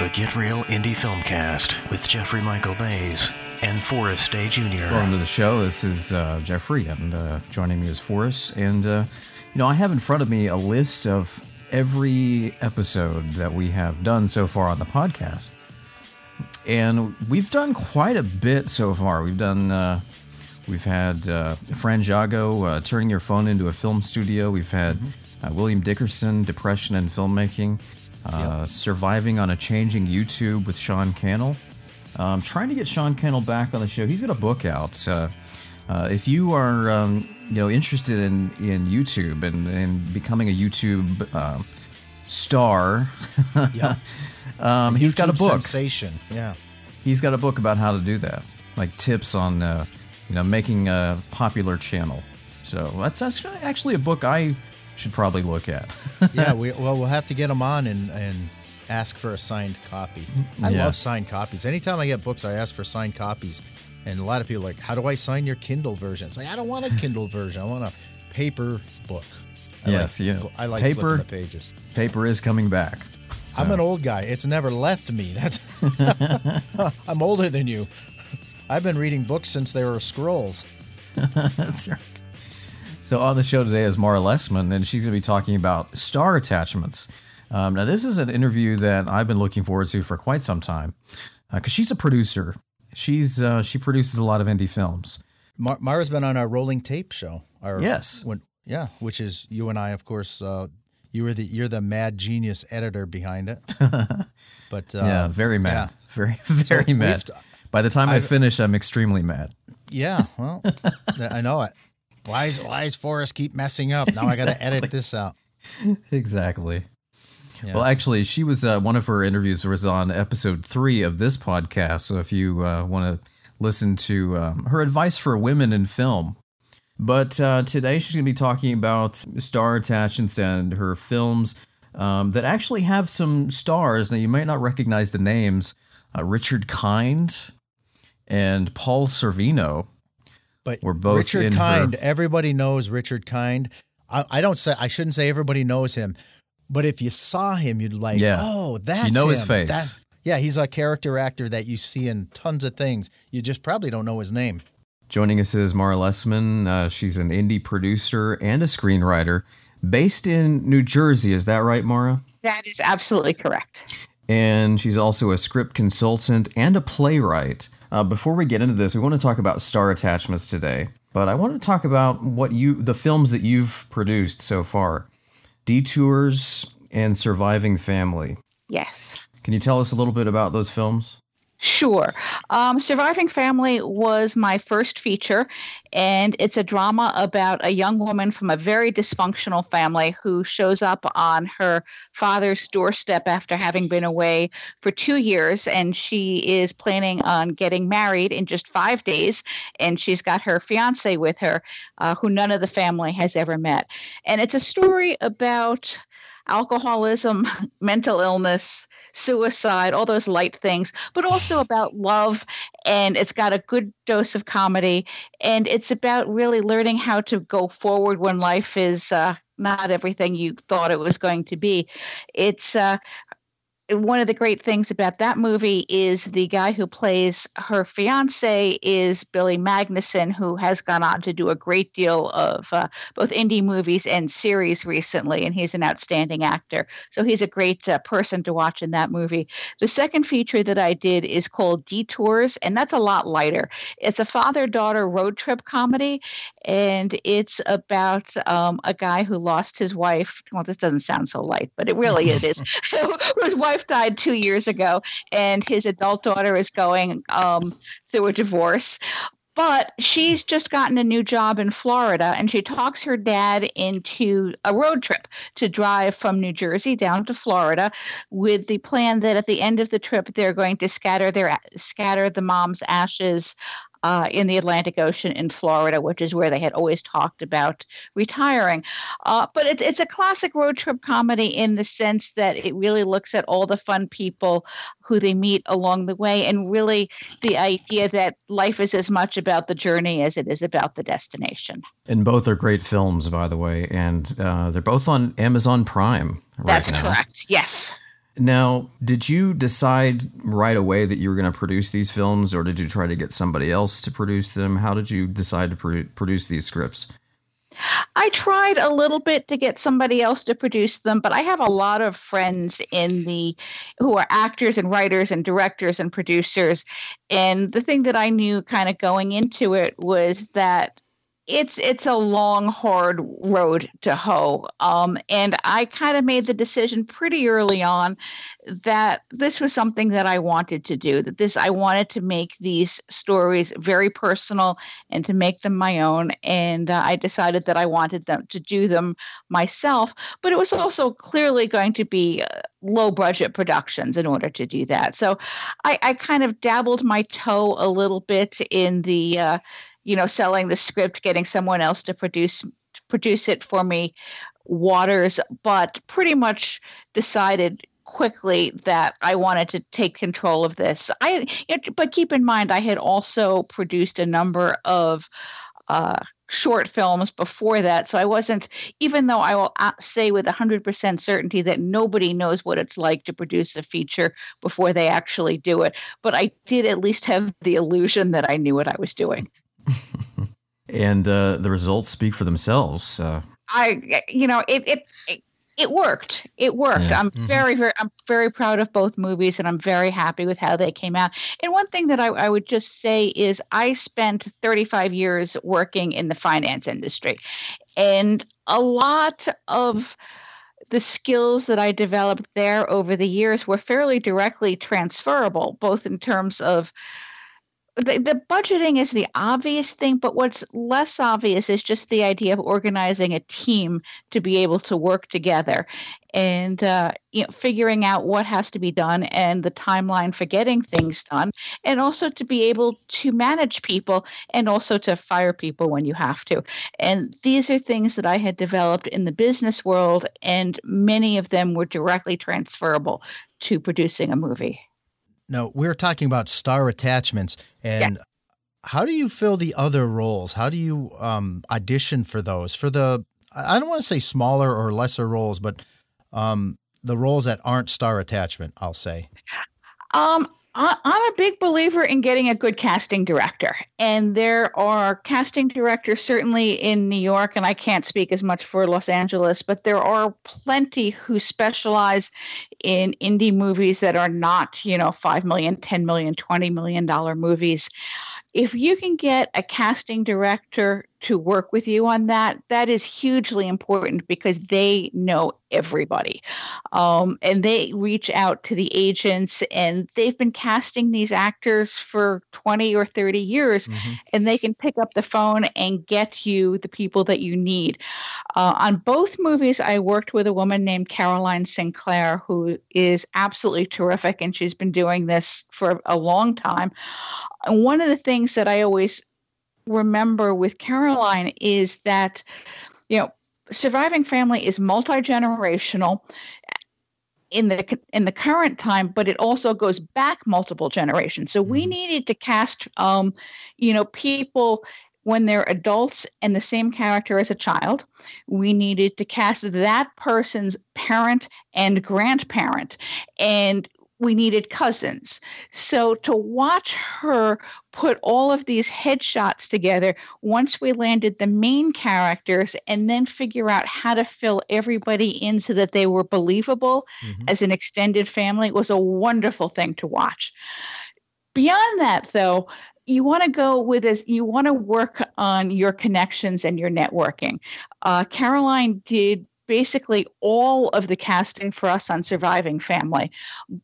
The Get Real Indie Filmcast with Jeffrey Michael Bays and Forrest Day Jr. Welcome to the show. This is uh, Jeffrey, and uh, joining me is Forrest. And, uh, you know, I have in front of me a list of every episode that we have done so far on the podcast. And we've done quite a bit so far. We've done, uh, we've had uh, Fran Jago uh, turning your phone into a film studio. We've had uh, William Dickerson, Depression and Filmmaking. Uh, Surviving on a Changing YouTube with Sean Cannell. Um, trying to get Sean Cannell back on the show. He's got a book out. Uh, uh, if you are, um, you know, interested in, in YouTube and, and becoming a YouTube uh, star, Yeah. um, he's got a book. Sensation. Yeah. He's got a book about how to do that, like tips on, uh, you know, making a popular channel. So that's, that's actually a book I should probably look at. Yeah. We, well, we'll have to get them on and, and ask for a signed copy. I Yeah. love signed copies. Anytime I get books, I ask for signed copies. And a lot of people are like, how do I sign your Kindle version? It's like, I don't want a Kindle version. I want a paper book. I Yes, like, yeah. fl- I like Paper- the pages. Paper is coming back. I'm an old guy. It's never left me. That's I'm older than you. I've been reading books since they were scrolls. That's right. So on the show today is Mara Lesemann, and she's going to be talking about star attachments. Um, now, this is an interview that I've been looking forward to for quite some time because she's a producer. She's uh, she produces a lot of indie films. Mar- Mara's been on our rolling tape show. Our, Yes. When, yeah, which is you and I, of course. Uh, you were the you're the mad genius editor behind it. But uh, yeah, very mad, yeah. very very we've mad. By the time i I've- finish, I'm extremely mad. Yeah, well, I know it. Why is why is Forrest keep messing up? Now I got to edit this out. Exactly. Yeah. Well, actually, she was uh, one of her interviews was on episode three of this podcast. So if you uh, want to listen to um, her advice for women in film, but uh, today she's going to be talking about star attachments and her films um, that actually have some stars. Now you might not recognize the names: uh, Richard Kind and Paul Sorvino. But We're both Richard in her- Kind. Everybody knows Richard Kind. I, I don't say I shouldn't say everybody knows him, but if you saw him, you'd like, Yeah. oh, that's You know his face. That- yeah, he's a character actor that you see in tons of things. You just probably don't know his name. Joining us is Mara Lesemann. Uh, she's an indie producer and a screenwriter based in New Jersey. Is that right, Mara? That is absolutely correct. And she's also a script consultant and a playwright. Uh, before we get into this, we want to talk about star attachments today. But I want to talk about what you, the films that you've produced so far Detours and Surviving Family. Yes. Can you tell us a little bit about those films? Sure. Um, Surviving Family was my first feature, and it's a drama about a young woman from a very dysfunctional family who shows up on her father's doorstep after having been away for two years. And she is planning on getting married in just five days. And she's got her fiance with her, uh, who none of the family has ever met. And it's a story about alcoholism, mental illness, suicide, all those light things, but also about love. And it's got a good dose of comedy. And it's about really learning how to go forward when life is uh, not everything you thought it was going to be. It's uh, one of the great things about that movie is the guy who plays her fiance is Billy Magnussen, who has gone on to do a great deal of uh, both indie movies and series recently, and he's an outstanding actor. So he's a great uh, person to watch in that movie. The second feature that I did is called Detours, and that's a lot lighter. It's a father daughter road trip comedy, and it's about um, a guy who lost his wife. Well, this doesn't sound so light, but it really it is. Whose wife died two years ago, and his adult daughter is going um, through a divorce. But she's just gotten a new job in Florida, and she talks her dad into a road trip to drive from New Jersey down to Florida, with the plan that at the end of the trip they're going to scatter their scatter the mom's ashes uh, in the Atlantic Ocean in Florida, which is where they had always talked about retiring. Uh, but it's it's a classic road trip comedy in the sense that it really looks at all the fun people who they meet along the way, and really the idea that life is as much about the journey as it is about the destination. And both are great films, by the way, and uh, they're both on Amazon Prime right That's now. correct. Yes. Now, did you decide right away that you were going to produce these films, or did you try to get somebody else to produce them? How did you decide to pro- produce these scripts? I tried a little bit to get somebody else to produce them, but I have a lot of friends in the who are actors and writers and directors and producers. And the thing that I knew kind of going into it was that it's it's a long hard road to hoe. Um, and i kind of made the decision pretty early on that this was something that i wanted to do that this i wanted to make these stories very personal and to make them my own. And uh, i decided that i wanted them to do them myself but it was also clearly going to be uh, low budget productions in order to do that. So i, I kind of dabbled my toe a little bit in the uh, you know, selling the script, getting someone else to produce to produce it for me, waters, but pretty much decided quickly that I wanted to take control of this. I, but keep in mind, I had also produced a number of uh, short films before that. So I wasn't, even though I will uh, say with 100% certainty that nobody knows what it's like to produce a feature before they actually do it, but I did at least have the illusion that I knew what I was doing. and uh, the results speak for themselves. Uh, I, you know, it, it, it it worked. It worked. Yeah. I'm mm-hmm. very, very, I'm very proud of both movies, and I'm very happy with how they came out. And one thing that I, I, would just say is, I spent 35 years working in the finance industry, and a lot of the skills that I developed there over the years were fairly directly transferable, both in terms of the, the budgeting is the obvious thing, but what's less obvious is just the idea of organizing a team to be able to work together and uh, you know, figuring out what has to be done and the timeline for getting things done, and also to be able to manage people and also to fire people when you have to. And these are things that I had developed in the business world, and many of them were directly transferable to producing a movie. Now, we're talking about star attachments and yes. how do you fill the other roles? How do you um, audition for those? For the, I don't want to say smaller or lesser roles, but um, the roles that aren't star attachment, I'll say. Um, I, am a big believer in getting a good casting director. And there are casting directors certainly in New York, and I can't speak as much for Los Angeles, but there are plenty who specialize in indie movies that are not, you know, 5 million, 10 million, 20 million dollar movies if you can get a casting director to work with you on that, that is hugely important because they know everybody. Um, and they reach out to the agents, and they've been casting these actors for 20 or 30 years, mm-hmm. and they can pick up the phone and get you the people that you need. Uh, on both movies, I worked with a woman named Caroline Sinclair, who is absolutely terrific, and she's been doing this for a long time. And one of the things that I always remember with Caroline is that, you know, surviving family is multi-generational in the in the current time, but it also goes back multiple generations. So we mm-hmm. needed to cast, um, you know, people when they're adults and the same character as a child. We needed to cast that person's parent and grandparent, and we needed cousins. So to watch her put all of these headshots together once we landed the main characters and then figure out how to fill everybody in so that they were believable mm-hmm. as an extended family was a wonderful thing to watch. Beyond that, though, you want to go with this you want to work on your connections and your networking uh, caroline did basically all of the casting for us on Surviving Family.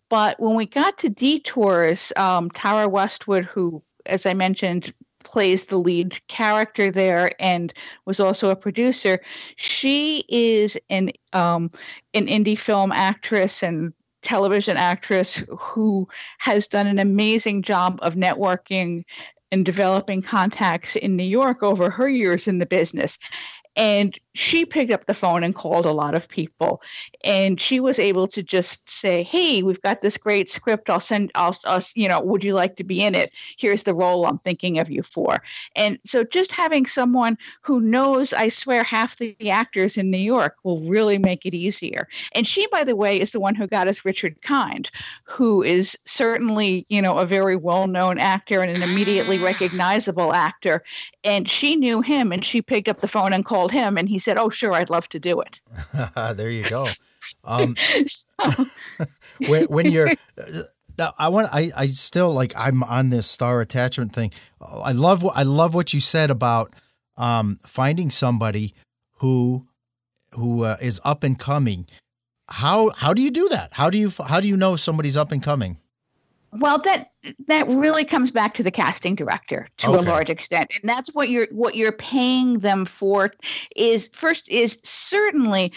But when we got to Detours, um, Tara Westwood, who, as I mentioned, plays the lead character there and was also a producer, she is an um, an indie film actress and television actress who has done an amazing job of networking and developing contacts in New York over her years in the business. And she picked up the phone and called a lot of people. And she was able to just say, Hey, we've got this great script. I'll send, I'll, I'll, you know, would you like to be in it? Here's the role I'm thinking of you for. And so just having someone who knows, I swear, half the actors in New York will really make it easier. And she, by the way, is the one who got us Richard Kind, who is certainly, you know, a very well known actor and an immediately recognizable actor. And she knew him and she picked up the phone and called him and he said, Oh, sure, I'd love to do it. there you go. Um, when, when you're, now I want I I still like I'm on this star attachment thing. I love what I love what you said about um, finding somebody who who uh, is up and coming. How how do you do that? How do you how do you know somebody's up and coming? Well, that that really comes back to the casting director to okay. a large extent, and that's what you're what you're paying them for. Is first is certainly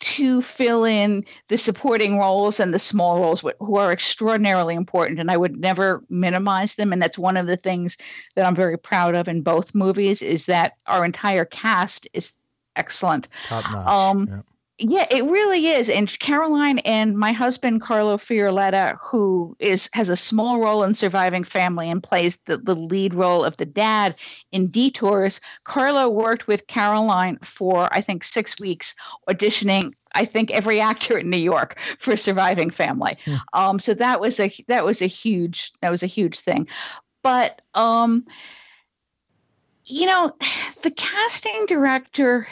to fill in the supporting roles and the small roles who are extraordinarily important and i would never minimize them and that's one of the things that i'm very proud of in both movies is that our entire cast is excellent top notch um, yeah. Yeah, it really is. And Caroline and my husband Carlo Fiorletta, who is has a small role in Surviving Family and plays the, the lead role of the dad in Detours. Carlo worked with Caroline for I think six weeks, auditioning I think every actor in New York for Surviving Family. Hmm. Um, so that was a that was a huge that was a huge thing. But um, you know, the casting director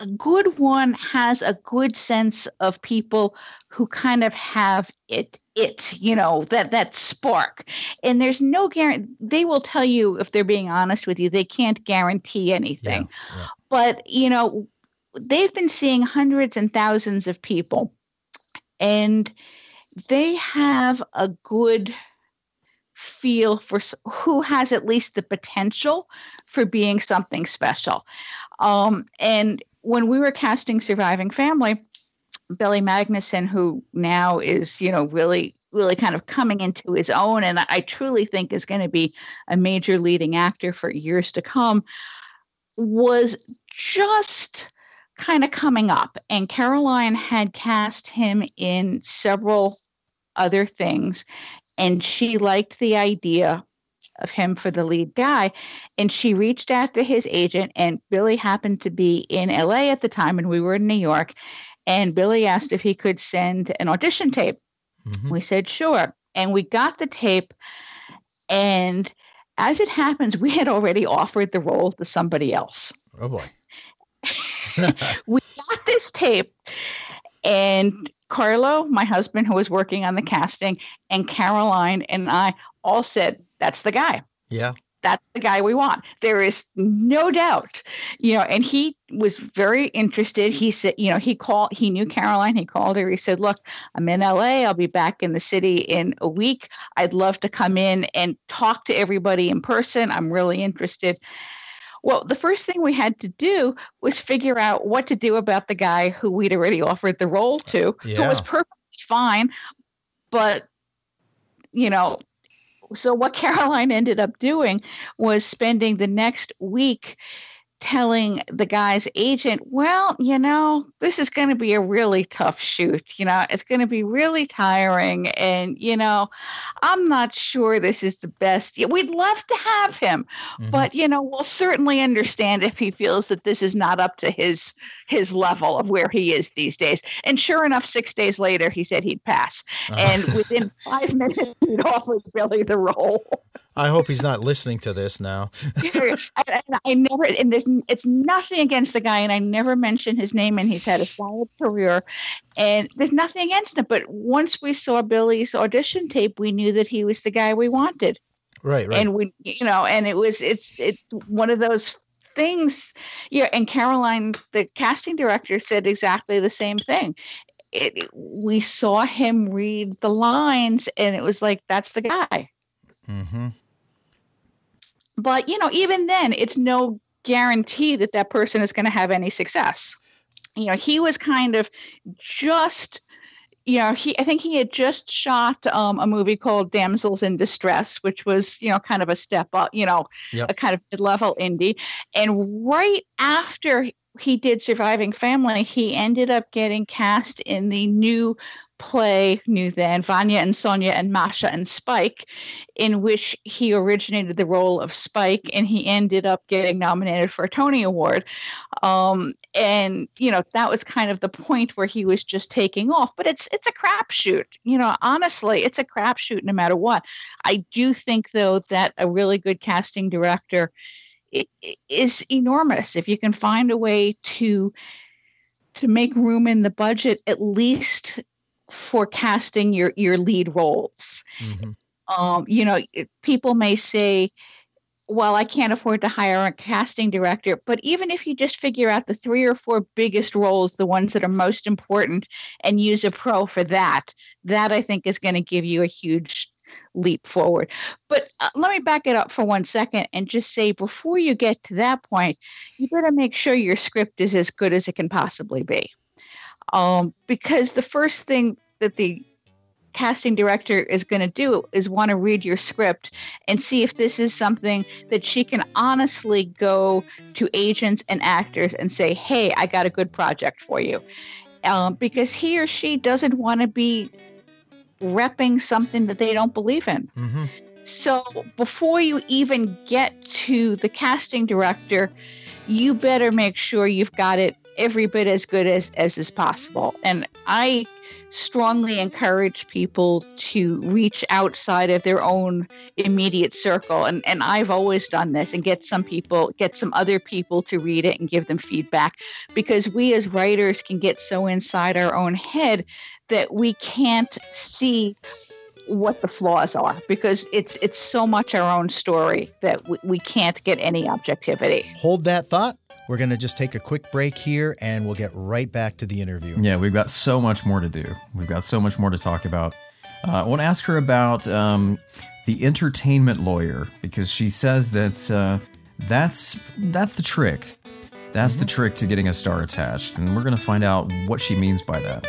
a good one has a good sense of people who kind of have it it you know that that spark. And there's no guarantee they will tell you if they're being honest with you they can't guarantee anything. Yeah, yeah. but you know they've been seeing hundreds and thousands of people. And they have a good feel for who has at least the potential for being something special. Um, and when we were casting Surviving Family, Billy Magnussen, who now is, you know, really, really kind of coming into his own, and I truly think is going to be a major leading actor for years to come, was just kind of coming up. And Caroline had cast him in several other things, and she liked the idea of him for the lead guy. And she reached out to his agent, and Billy happened to be in LA at the time, and we were in New York. And Billy asked if he could send an audition tape. Mm-hmm. We said, sure. And we got the tape. And as it happens, we had already offered the role to somebody else. Oh, boy. we got this tape. And Carlo, my husband, who was working on the casting, and Caroline and I all said, that's the guy. Yeah. That's the guy we want. There is no doubt, you know, and he was very interested. He said, you know, he called, he knew Caroline. He called her. He said, Look, I'm in LA. I'll be back in the city in a week. I'd love to come in and talk to everybody in person. I'm really interested. Well, the first thing we had to do was figure out what to do about the guy who we'd already offered the role to, yeah. who was perfectly fine, but you know, so what Caroline ended up doing was spending the next week telling the guy's agent, well, you know, this is going to be a really tough shoot. You know, it's going to be really tiring. And, you know, I'm not sure this is the best. We'd love to have him, mm-hmm. but, you know, we'll certainly understand if he feels that this is not up to his his level of where he is these days. And sure enough, six days later, he said he'd pass. Uh-huh. And within five minutes, he'd offered Billy the role. I hope he's not listening to this now. I, I never, and there's, it's nothing against the guy, and I never mention his name, and he's had a solid career, and there's nothing against him. But once we saw Billy's audition tape, we knew that he was the guy we wanted. Right, right. And we, you know, and it was, it's, it's one of those things. Yeah, and Caroline, the casting director, said exactly the same thing. It, we saw him read the lines, and it was like, that's the guy. Mm-hmm. But, you know, even then, it's no guarantee that that person is going to have any success. You know, he was kind of just you know, he I think he had just shot um, a movie called Damsels in Distress, which was you know kind of a step up, you know, yep. a kind of mid level indie. And right after he did Surviving Family, he ended up getting cast in the new play new then Vanya and Sonia and Masha and Spike, in which he originated the role of Spike, and he ended up getting nominated for a Tony Award. Um, and you know that was kind of the point where he was just taking off. But it's it's a crapshoot. You know, honestly, it's a crapshoot no matter what. I do think though that a really good casting director is enormous if you can find a way to to make room in the budget at least for casting your your lead roles. Mm-hmm. Um, you know, people may say, "Well, I can't afford to hire a casting director," but even if you just figure out the three or four biggest roles, the ones that are most important, and use a pro for that, that I think is going to give you a huge leap forward. But uh, let me back it up for one second and just say before you get to that point, you better make sure your script is as good as it can possibly be um, because the first thing that the casting director is going to do is want to read your script and see if this is something that she can honestly go to agents and actors and say, hey, I got a good project for you. Um, because he or she doesn't want to be repping something that they don't believe in. Mm-hmm. So before you even get to the casting director, you better make sure you've got it every bit as good as as is possible. And i strongly encourage people to reach outside of their own immediate circle. And and i've always done this and get some people get some other people to read it and give them feedback. Because we as writers can get so inside our own head that we can't see what the flaws are because it's it's so much our own story that we, we can't get any objectivity. Hold that thought we're going to just take a quick break here and we'll get right back to the interview. Yeah, we've got so much more to do. We've got so much more to talk about. Uh, I want to ask her about um, the entertainment lawyer because she says that uh, that's that's the trick. That's mm-hmm. the trick to getting a star attached, and we're going to find out what she means by that.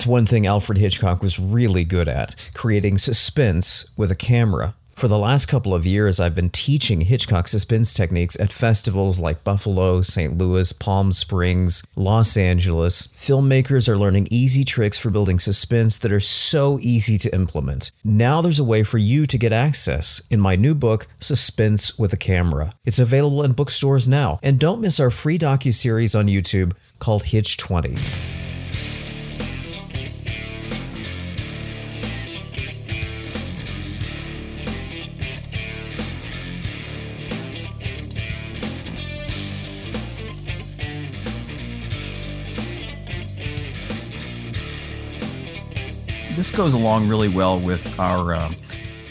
That's one thing Alfred Hitchcock was really good at creating suspense with a camera. For the last couple of years, I've been teaching Hitchcock suspense techniques at festivals like Buffalo, St. Louis, Palm Springs, Los Angeles. Filmmakers are learning easy tricks for building suspense that are so easy to implement. Now there's a way for you to get access in my new book, Suspense with a Camera. It's available in bookstores now. And don't miss our free docu-series on YouTube called Hitch 20. This goes along really well with our uh,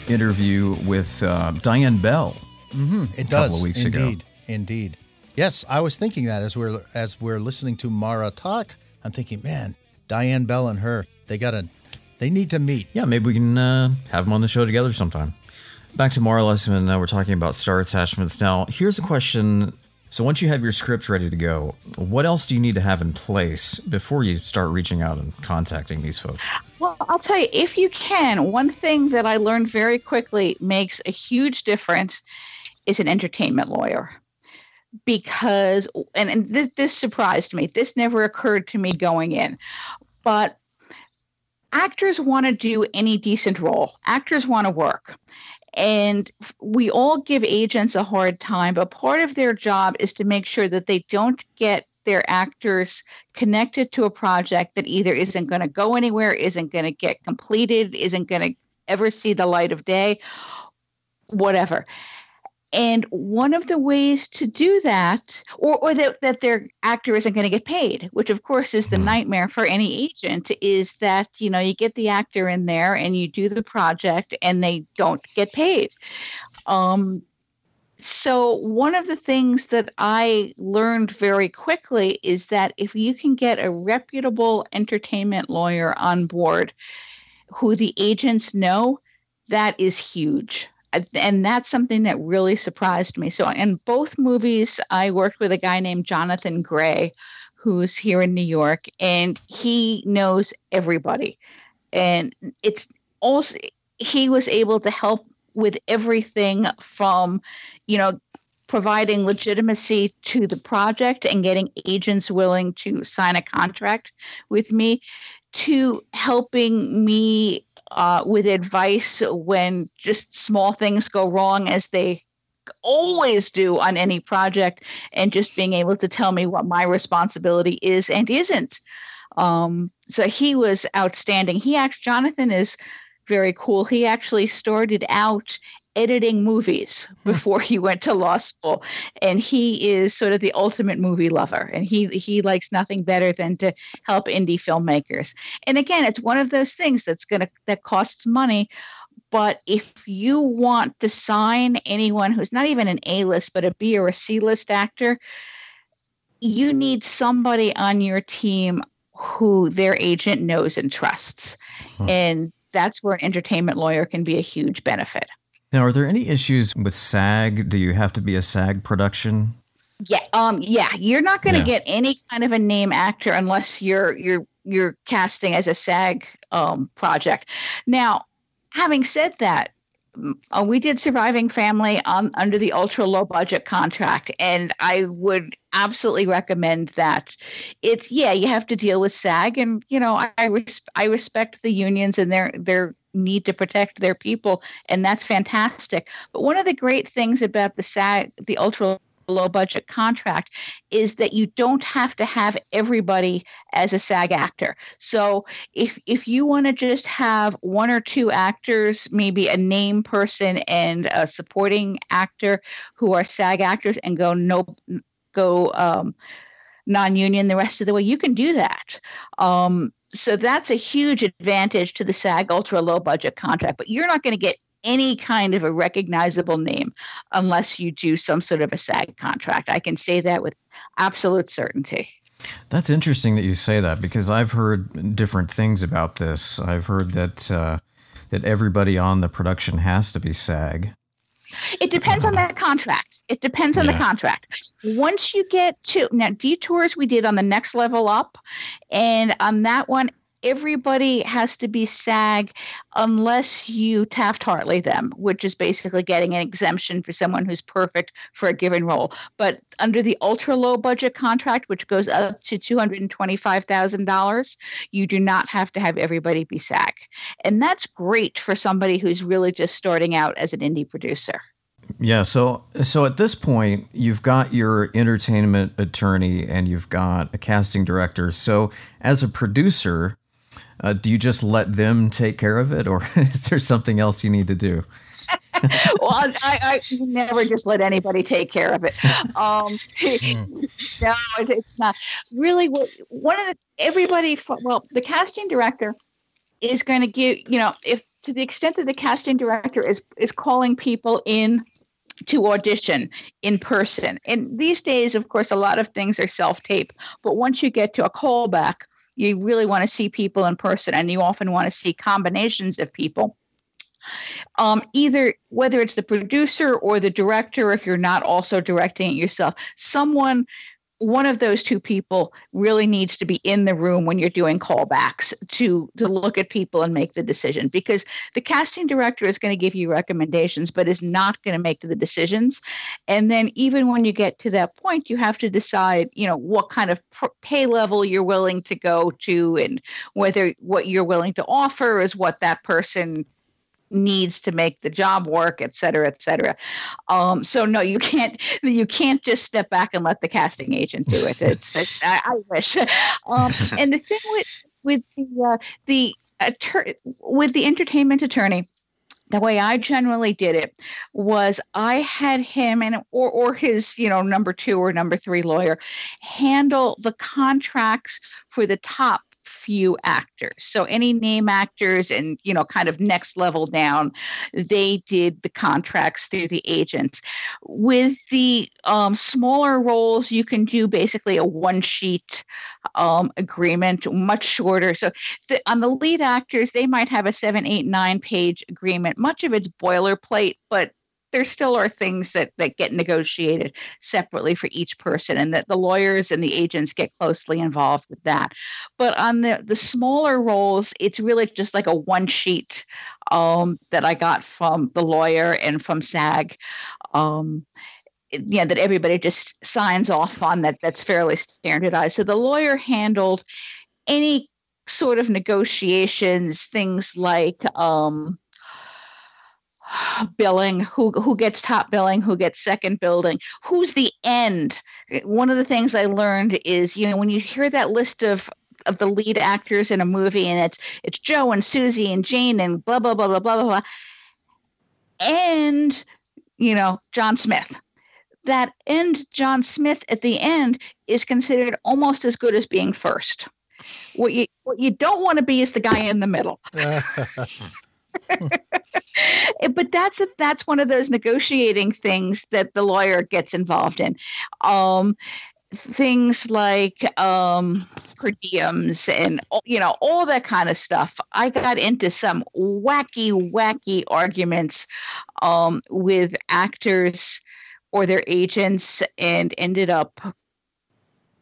interview with uh, Diane Bell. Mm-hmm. It does. indeed, ago. indeed. Yes, I was thinking that as we're as we're listening to Mara talk. I'm thinking, man, Diane Bell and her, they gotta, they need to meet. Yeah, maybe we can uh, have them on the show together sometime. Back to Mara Lesemann. Uh, we're talking about star attachments now. Here's a question so once you have your script ready to go, what else do you need to have in place before you start reaching out and contacting these folks? I'll tell you, if you can, one thing that I learned very quickly makes a huge difference is an entertainment lawyer. Because, and, and this, this surprised me, this never occurred to me going in, but actors want to do any decent role, actors want to work. And we all give agents a hard time, but part of their job is to make sure that they don't get their actors connected to a project that either isn't going to go anywhere, isn't going to get completed, isn't going to ever see the light of day, whatever. And one of the ways to do that, or, or that, that their actor isn't going to get paid, which of course is the hmm. nightmare for any agent, is that, you know, you get the actor in there and you do the project and they don't get paid. Um, so one of the things that I learned very quickly is that if you can get a reputable entertainment lawyer on board who the agents know, that is huge. And that's something that really surprised me. So, in both movies, I worked with a guy named Jonathan Gray, who's here in New York, and he knows everybody. And it's also, he was able to help with everything from, you know, providing legitimacy to the project and getting agents willing to sign a contract with me to helping me uh, with advice when just small things go wrong as they always do on any project and just being able to tell me what my responsibility is and isn't. Um, so he was outstanding. He actually jonathan is very cool. He actually started out editing movies hmm. before he went to law school and he is sort of the ultimate movie lover and he he likes nothing better than to help indie filmmakers and again it's one of those things that's going to that costs money but if you want to sign anyone who's not even an a-list but a b or a c-list actor you need somebody on your team who their agent knows and trusts huh. and that's where an entertainment lawyer can be a huge benefit. Now, are there any issues with SAG? Do you have to be a SAG production? Yeah, um, yeah, you're not going to yeah. get any kind of a name actor unless you're you're you're casting as a SAG um, project. Now, having said that, uh, we did surviving family on under the ultra low budget contract and i would absolutely recommend that. It's yeah you have to deal with sag and you know i res- i respect the unions and their their need to protect their people and that's fantastic. But one of the great things about the sag the ultra low budget contract is that you don't have to have everybody as a SAG actor. So if if you want to just have one or two actors, maybe a name person and a supporting actor who are SAG actors and go no go um, non-union the rest of the way, you can do that. Um, so that's a huge advantage to the SAG ultra low budget contract, but you're not going to get any kind of a recognizable name unless you do some sort of a SAG contract. I can say that with absolute certainty. That's interesting that you say that because I've heard different things about this. I've heard that uh, that everybody on the production has to be SAG. It depends on that contract. It depends on yeah. the contract. Once you get to now, detours we did on the next level up, and on that one, everybody has to be SAG unless you Taft Hartley them, which is basically getting an exemption for someone who's perfect for a given role. But under the ultra low budget contract, which goes up to $225,000, you do not have to have everybody be SAG. And that's great for somebody who's really just starting out as an indie producer. Yeah, so so at this point, you've got your entertainment attorney and you've got a casting director. So as a producer, uh, do you just let them take care of it, or is there something else you need to do? well, I, I, never just let anybody take care of it. Um, no, it's not really. One of the everybody. Well, the casting director is going to give. You know, if to the extent that the casting director is is calling people in to audition in person. And these days, of course, a lot of things are self tape. But once you get to a callback, you really want to see people in person and you often want to see combinations of people. Um, either whether it's the producer or the director if you're not also directing it yourself someone one of those two people really needs to be in the room when you're doing callbacks to to look at people and make the decision because the casting director is going to give you recommendations but is not going to make the decisions. And then even when you get to that point you have to decide you know what kind of pay level you're willing to go to and whether what you're willing to offer is what that person needs to make the job work, et cetera, et cetera. Um, so no, you can't you can't just step back and let the casting agent do it. It's, it's I, I, wish. Um, and the thing with with the uh, the attorney with the entertainment attorney the way I generally did it was I had him and or or his you know number two or number three lawyer handle the contracts for the top few actors. So any name actors and, you know, kind of next level down, they did the contracts through the agents. With the um, smaller roles, you can do basically a one sheet um, agreement, much shorter. So the, on the lead actors, they might have a seven, eight, nine page agreement. Much of it's boilerplate, but there still are things that that get negotiated separately for each person and that the lawyers and the agents get closely involved with that. But on the the smaller roles it's really just like a one sheet um, that i got from the lawyer and from sag. Um, yeah, that everybody just signs off on that that's fairly standardized. So the lawyer handled any sort of negotiations things like um, billing who who gets top billing who gets second billing who's the end? One of the things i learned is you know when you hear that list of of the lead actors in a movie and it's it's joe and susie and jane and blah blah blah blah blah blah, blah and you know john smith. That end john smith at the end is considered almost as good as being first. What you what you don't want to be is the guy in the middle but that's a, that's one of those negotiating things that the lawyer gets involved in. Um, things like um, per diems and you know all that kind of stuff. I got into some wacky, wacky arguments um, with actors or their agents, and ended up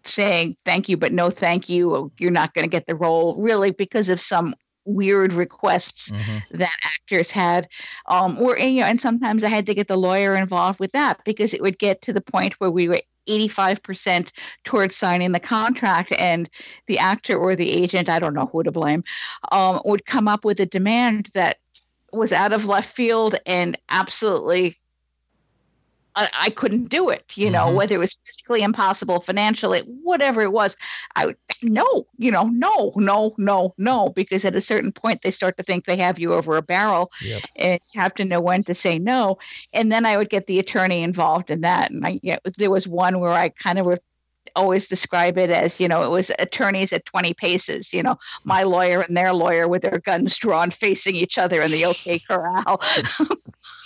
saying thank you but no thank you you're not going to get the role really because of some weird requests mm-hmm. that actors had um, or you know and sometimes i had to get the lawyer involved with that because it would get to the point where we were 85% towards signing the contract and the actor or the agent i don't know who to blame um, would come up with a demand that was out of left field and absolutely I, I couldn't do it, you know, mm-hmm. whether it was physically impossible, financially, whatever it was. I would, no, you know, no, no, no, no, because at a certain point they start to think they have you over a barrel yep. and you have to know when to say no. And then I would get the attorney involved in that. And I, yeah, there was one where I kind of always describe it as, you know, it was attorneys at 20 paces, you know, my lawyer and their lawyer with their guns drawn facing each other in the OK Corral.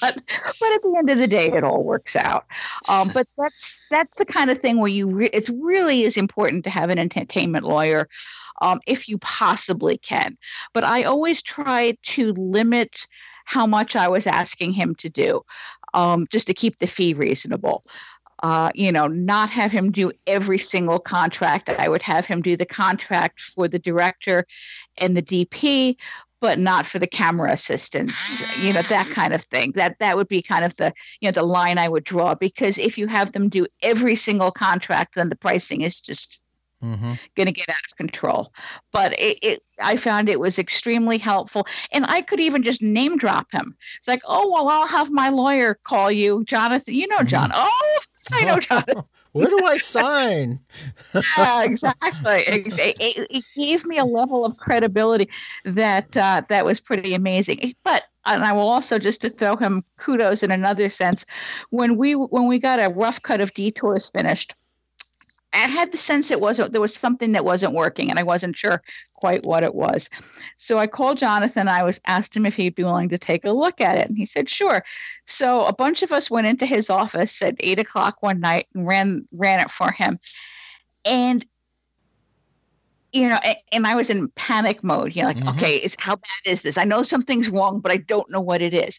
but, but at the end of the day, it all works out. Um, but that's that's the kind of thing where you re- it's really is important to have an entertainment lawyer um, if you possibly can. But I always try to limit how much I was asking him to do, um, just to keep the fee reasonable uh, you know, not have him do every single contract. I would have him do the contract for the director and the DP, but not for the camera assistants. You know, that kind of thing. That that would be kind of the you know the line I would draw because if you have them do every single contract, then the pricing is just Mm-hmm. going to get out of control. But it, it, I found it was extremely helpful. And I could even just name drop him. It's like, oh, well, I'll have my lawyer call you, Jonathan. You know, John. Mm-hmm. Oh, I know, Jonathan. Where do I sign? yeah, exactly. It, it, it, gave me a level of credibility that uh, that was pretty amazing. But and I will also just to throw him kudos in another sense, when we when we got a rough cut of detours finished, I had the sense it wasn't there was something that wasn't working, and I wasn't sure quite what it was. So I called Jonathan. I was asked him if he'd be willing to take a look at it, and he said sure. So a bunch of us went into his office at eight o'clock one night and ran ran it for him, and you know, and I was in panic mode. You know, like, mm-hmm. okay, is how bad is this? I know something's wrong, but I don't know what it is.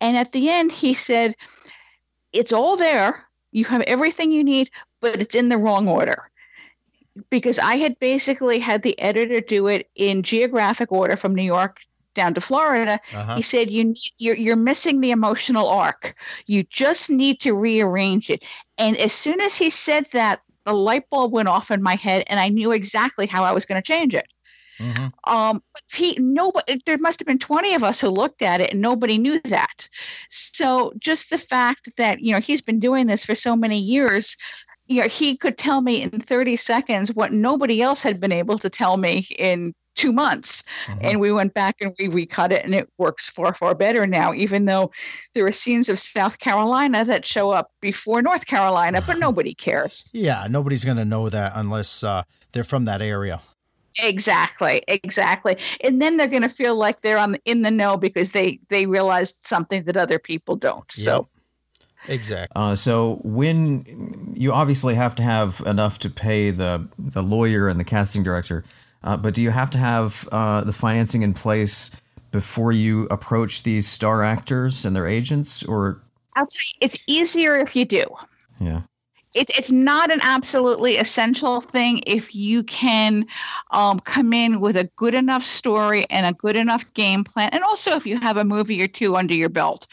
And at the end, he said, "It's all there. You have everything you need, but it's in the wrong order because I had basically had the editor do it in geographic order from New York down to Florida. Uh-huh. He said you you're you're missing the emotional arc. You just need to rearrange it. And as soon as he said that, the light bulb went off in my head, and I knew exactly how I was going to change it. Mm-hmm. Um, but he nobody there must have been 20 of us who looked at it and nobody knew that. So just the fact that you know he's been doing this for so many years, you know, he could tell me in 30 seconds what nobody else had been able to tell me in two months. Mm-hmm. And we went back and we recut it, and it works far, far better now, even though there are scenes of South Carolina that show up before North Carolina, but nobody cares. yeah, nobody's going to know that unless uh, they're from that area. Exactly, exactly. And then they're going to feel like they're on in the know because they they realized something that other people don't. So. Yep. Exactly. Uh, so when you obviously have to have enough to pay the the lawyer and the casting director, uh, but do you have to have uh, the financing in place before you approach these star actors and their agents, or? I'll tell you, it's easier if you do. Yeah it's it's not an absolutely essential thing if you can um, come in with a good enough story and a good enough game plan, and also if you have a movie or two under your belt.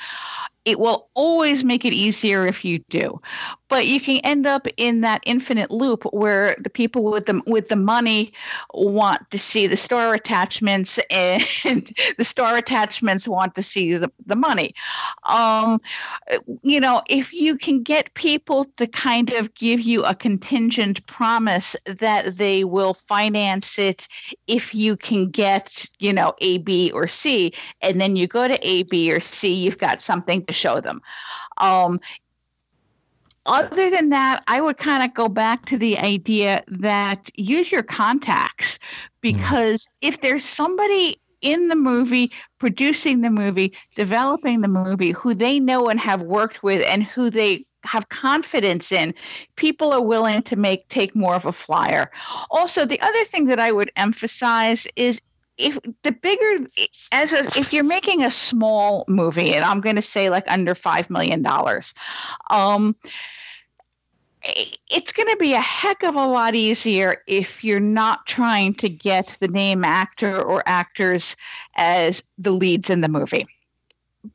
It will always make it easier if you do, but you can end up in that infinite loop where the people with the with the money want to see the star attachments, and the star attachments want to see the the money. Um, you know, if you can get people to kind of give you a contingent promise that they will finance it if you can get you know A, B, or C, and then you go to A, B, or C, you've got something to show them. Um, other than that, I would kind of go back to the idea that use your contacts because mm. if there's somebody in the movie, producing the movie, developing the movie, who they know and have worked with and who they have confidence in, people are willing to make take more of a flyer. Also, the other thing that I would emphasize is if the bigger as a if you're making a small movie and i'm going to say like under five million dollars um it's going to be a heck of a lot easier if you're not trying to get the name actor or actors as the leads in the movie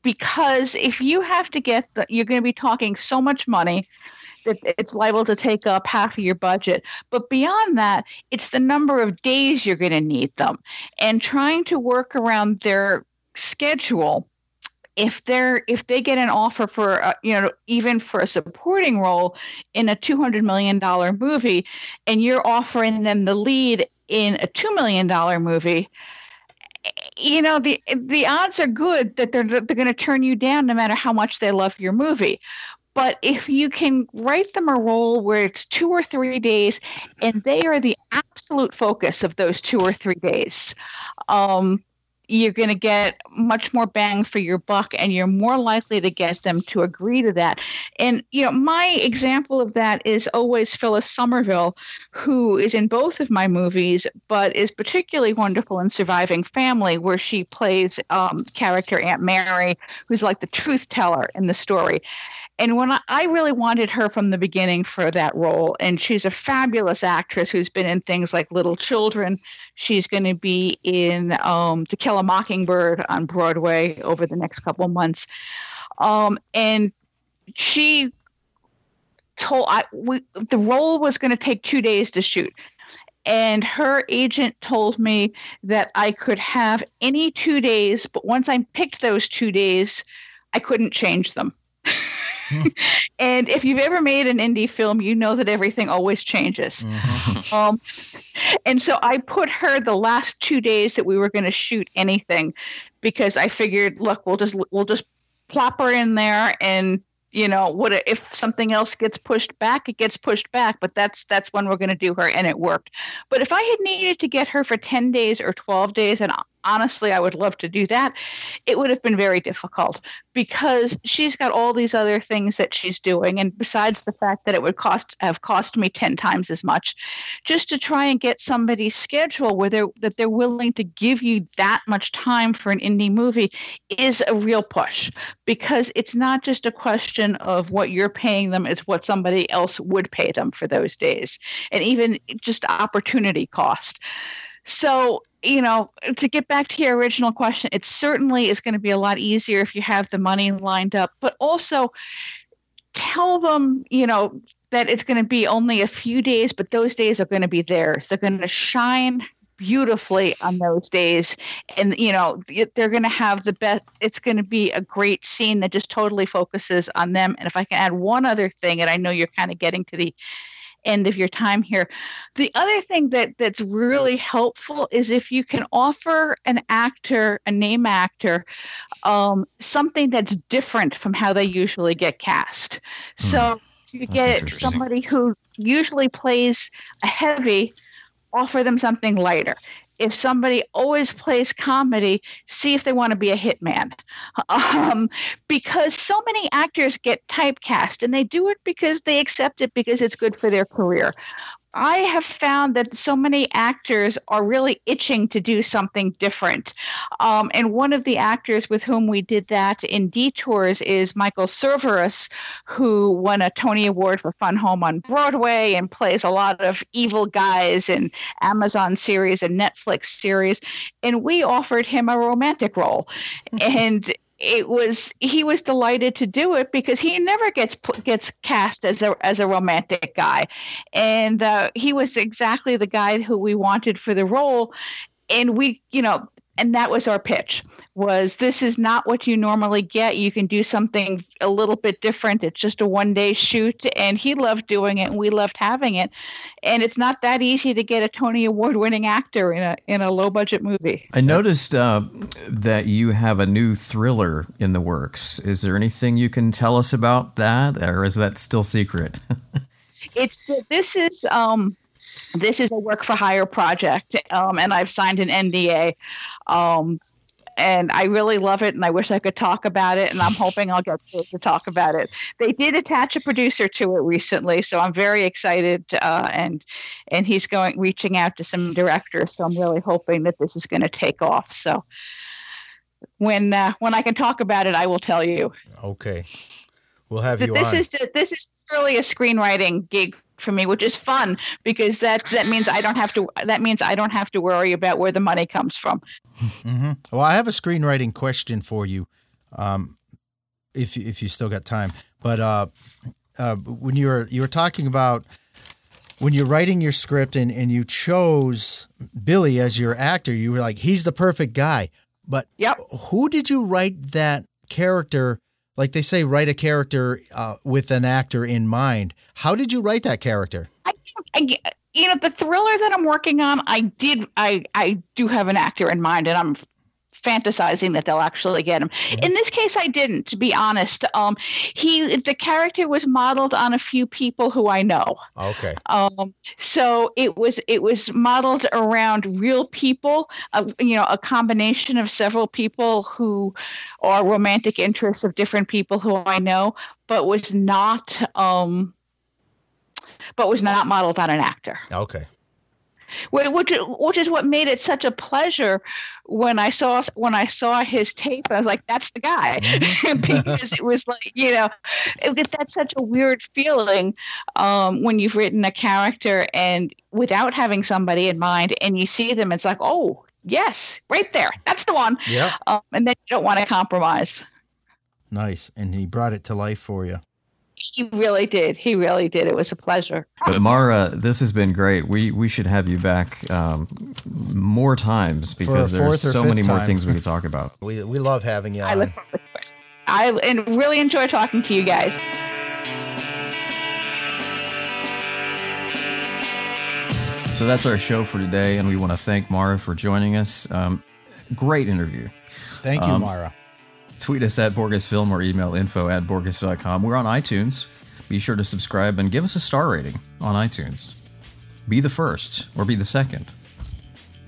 because if you have to get the you're going to be talking so much money that it's liable to take up half of your budget. But beyond that, it's the number of days you're going to need them and trying to work around their schedule if they're if they get an offer for a, you know even for a supporting role in a 200 million dollar movie and you're offering them the lead in a 2 million dollar movie you know the the odds are good that they're they're going to turn you down no matter how much they love your movie. But if you can write them a role where it's two or three days and they are the absolute focus of those two or three days, um, you're going to get much more bang for your buck and you're more likely to get them to agree to that. And, you know, my example of that is always Phyllis Somerville, who is in both of my movies, but is particularly wonderful in Surviving Family, where she plays um, character Aunt Mary, who's like the truth teller in the story. And when I, I really wanted her from the beginning for that role, and she's a fabulous actress who's been in things like Little Children. She's going to be in um, To Kill a Mockingbird on Broadway over the next couple months. Um, and she told I we, the role was going to take two days to shoot. And her agent told me that I could have any two days, but once I picked those two days, I couldn't change them. and if you've ever made an indie film, you know that everything always changes. Mm-hmm. Um, and so I put her the last two days that we were going to shoot anything, because I figured, look, we'll just we'll just plop her in there and you know what if something else gets pushed back it gets pushed back but that's that's when we're going to do her and it worked but if i had needed to get her for 10 days or 12 days and honestly i would love to do that. It would have been very difficult because she's got all these other things that she's doing. And besides the fact that it would cost have cost me 10 times as much just to try and get somebody's schedule where they're that they're willing to give you that much time for an indie movie is a real push. Because it's not just a question of what you're paying them it's what somebody else would pay them for those days. And even just opportunity cost so, you know, to get back to your original question, it certainly is going to be a lot easier if you have the money lined up, but also tell them, you know, that it's going to be only a few days, but those days are going to be theirs. They're going to shine beautifully on those days and you know they're going to have the best it's going to be a great scene that just totally focuses on them and if i can add one other thing and i know you're kind of getting to the end of your time here. The other thing that that's really helpful is if you can offer an actor, a name actor, um, something that's different from how they usually get cast. Hmm. So you get somebody who usually plays a heavy offer them something lighter. If somebody always plays comedy, see if they want to be a hitman. Um, because so many actors get typecast and they do it because they accept it because it's good for their career. I have found that so many actors are really itching to do something different. Um, and one of the actors with whom we did that in Detours is Michael Cerveris, who won a Tony Award for Fun Home on Broadway and plays a lot of evil guys in Amazon series and Netflix series. And we offered him a romantic role. and it was he was delighted to do it because he never gets gets cast as a as a romantic guy, and uh, he was exactly the guy who we wanted for the role, and we you know and that was our pitch was this is not what you normally get. You can do something a little bit different. It's just a one day shoot and he loved doing it and we loved having it. And it's not that easy to get a tony award winning actor in a in a low budget movie. I noticed uh, that you have a new thriller in the works. Is there anything you can tell us about that or is that still secret? It's this is um this is a work for hire project, um, and I've signed an NDA. Um, and I really love it, and I wish I could talk about it. And I'm hoping I'll get to, talk about it. They did attach a producer to it recently, so I'm very excited. Uh, and and he's going reaching out to some directors, so I'm really hoping that this is going to take off. So when uh, when I can talk about it, I will tell you. Okay, we'll have you. This on. is this is really a screenwriting gig for me, which is fun because that that means I don't have to that means I don't have to worry about where the money comes from. Mm-hmm. Well, I have a screenwriting question for you, um, if if you still got time. But uh, uh, when you were you were talking about when you're writing your script and, and you chose Billy as your actor, you were like, he's the perfect guy. But yep. who did you write that character like they say, write a character uh, with an actor in mind. How did you write that character? I, I, you know, the thriller that I'm working on, I did, I, I do have an actor in mind, and I'm fantasizing that they'll actually get him. Mm-hmm. In this case, I didn't, to be honest. Um, he the character was modeled on a few people who I know. Okay. Um, so it was it was modeled around real people. Uh, you know, a combination of several people who are romantic interests of different people who I know, but was not. Um, but was not modeled on an actor. Okay which which is what made it such a pleasure when I saw when I saw his tape. I was like, "That's the guy," mm-hmm. because it was like you know, it, that's such a weird feeling um, when you've written a character and without having somebody in mind, and you see them, it's like, "Oh, yes, right there, that's the one." Yeah, um, and then you don't want to compromise. Nice, and he brought it to life for you. He really did. He really did. It was a pleasure. But Mara, this has been great. We we should have you back um, more times because there's so many time. more things we could talk about. we we love having you. I look forward to it. I and really enjoy talking to you guys. So that's our show for today, and we want to thank Mara for joining us. Um, great interview. Thank you, um, Mara. Tweet us at BorgusFilm or email info at Borges.com. We're on iTunes. Be sure to subscribe and give us a star rating on iTunes. Be the first or be the second.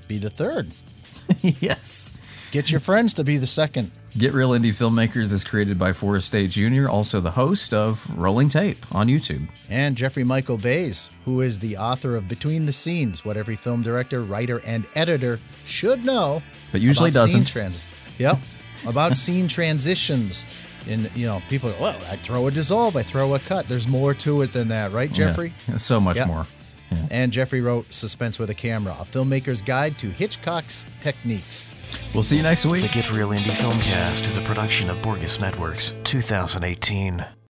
Be the third. yes. Get your friends to be the second. Get Real Indie Filmmakers is created by Forrest Day Jr., also the host of Rolling Tape on YouTube. And Jeffrey Michael Bays, who is the author of Between the Scenes, what every film director, writer, and editor should know. But usually doesn't. Trans- yep about scene transitions. And you know, people go, well, I throw a dissolve, I throw a cut. There's more to it than that, right, Jeffrey? Yeah, so much yeah. more. Yeah. And Jeffrey wrote Suspense with a Camera, a filmmaker's guide to Hitchcock's techniques. We'll see you next week. The Get Real Indie Filmcast is a production of Borgus Networks, 2018.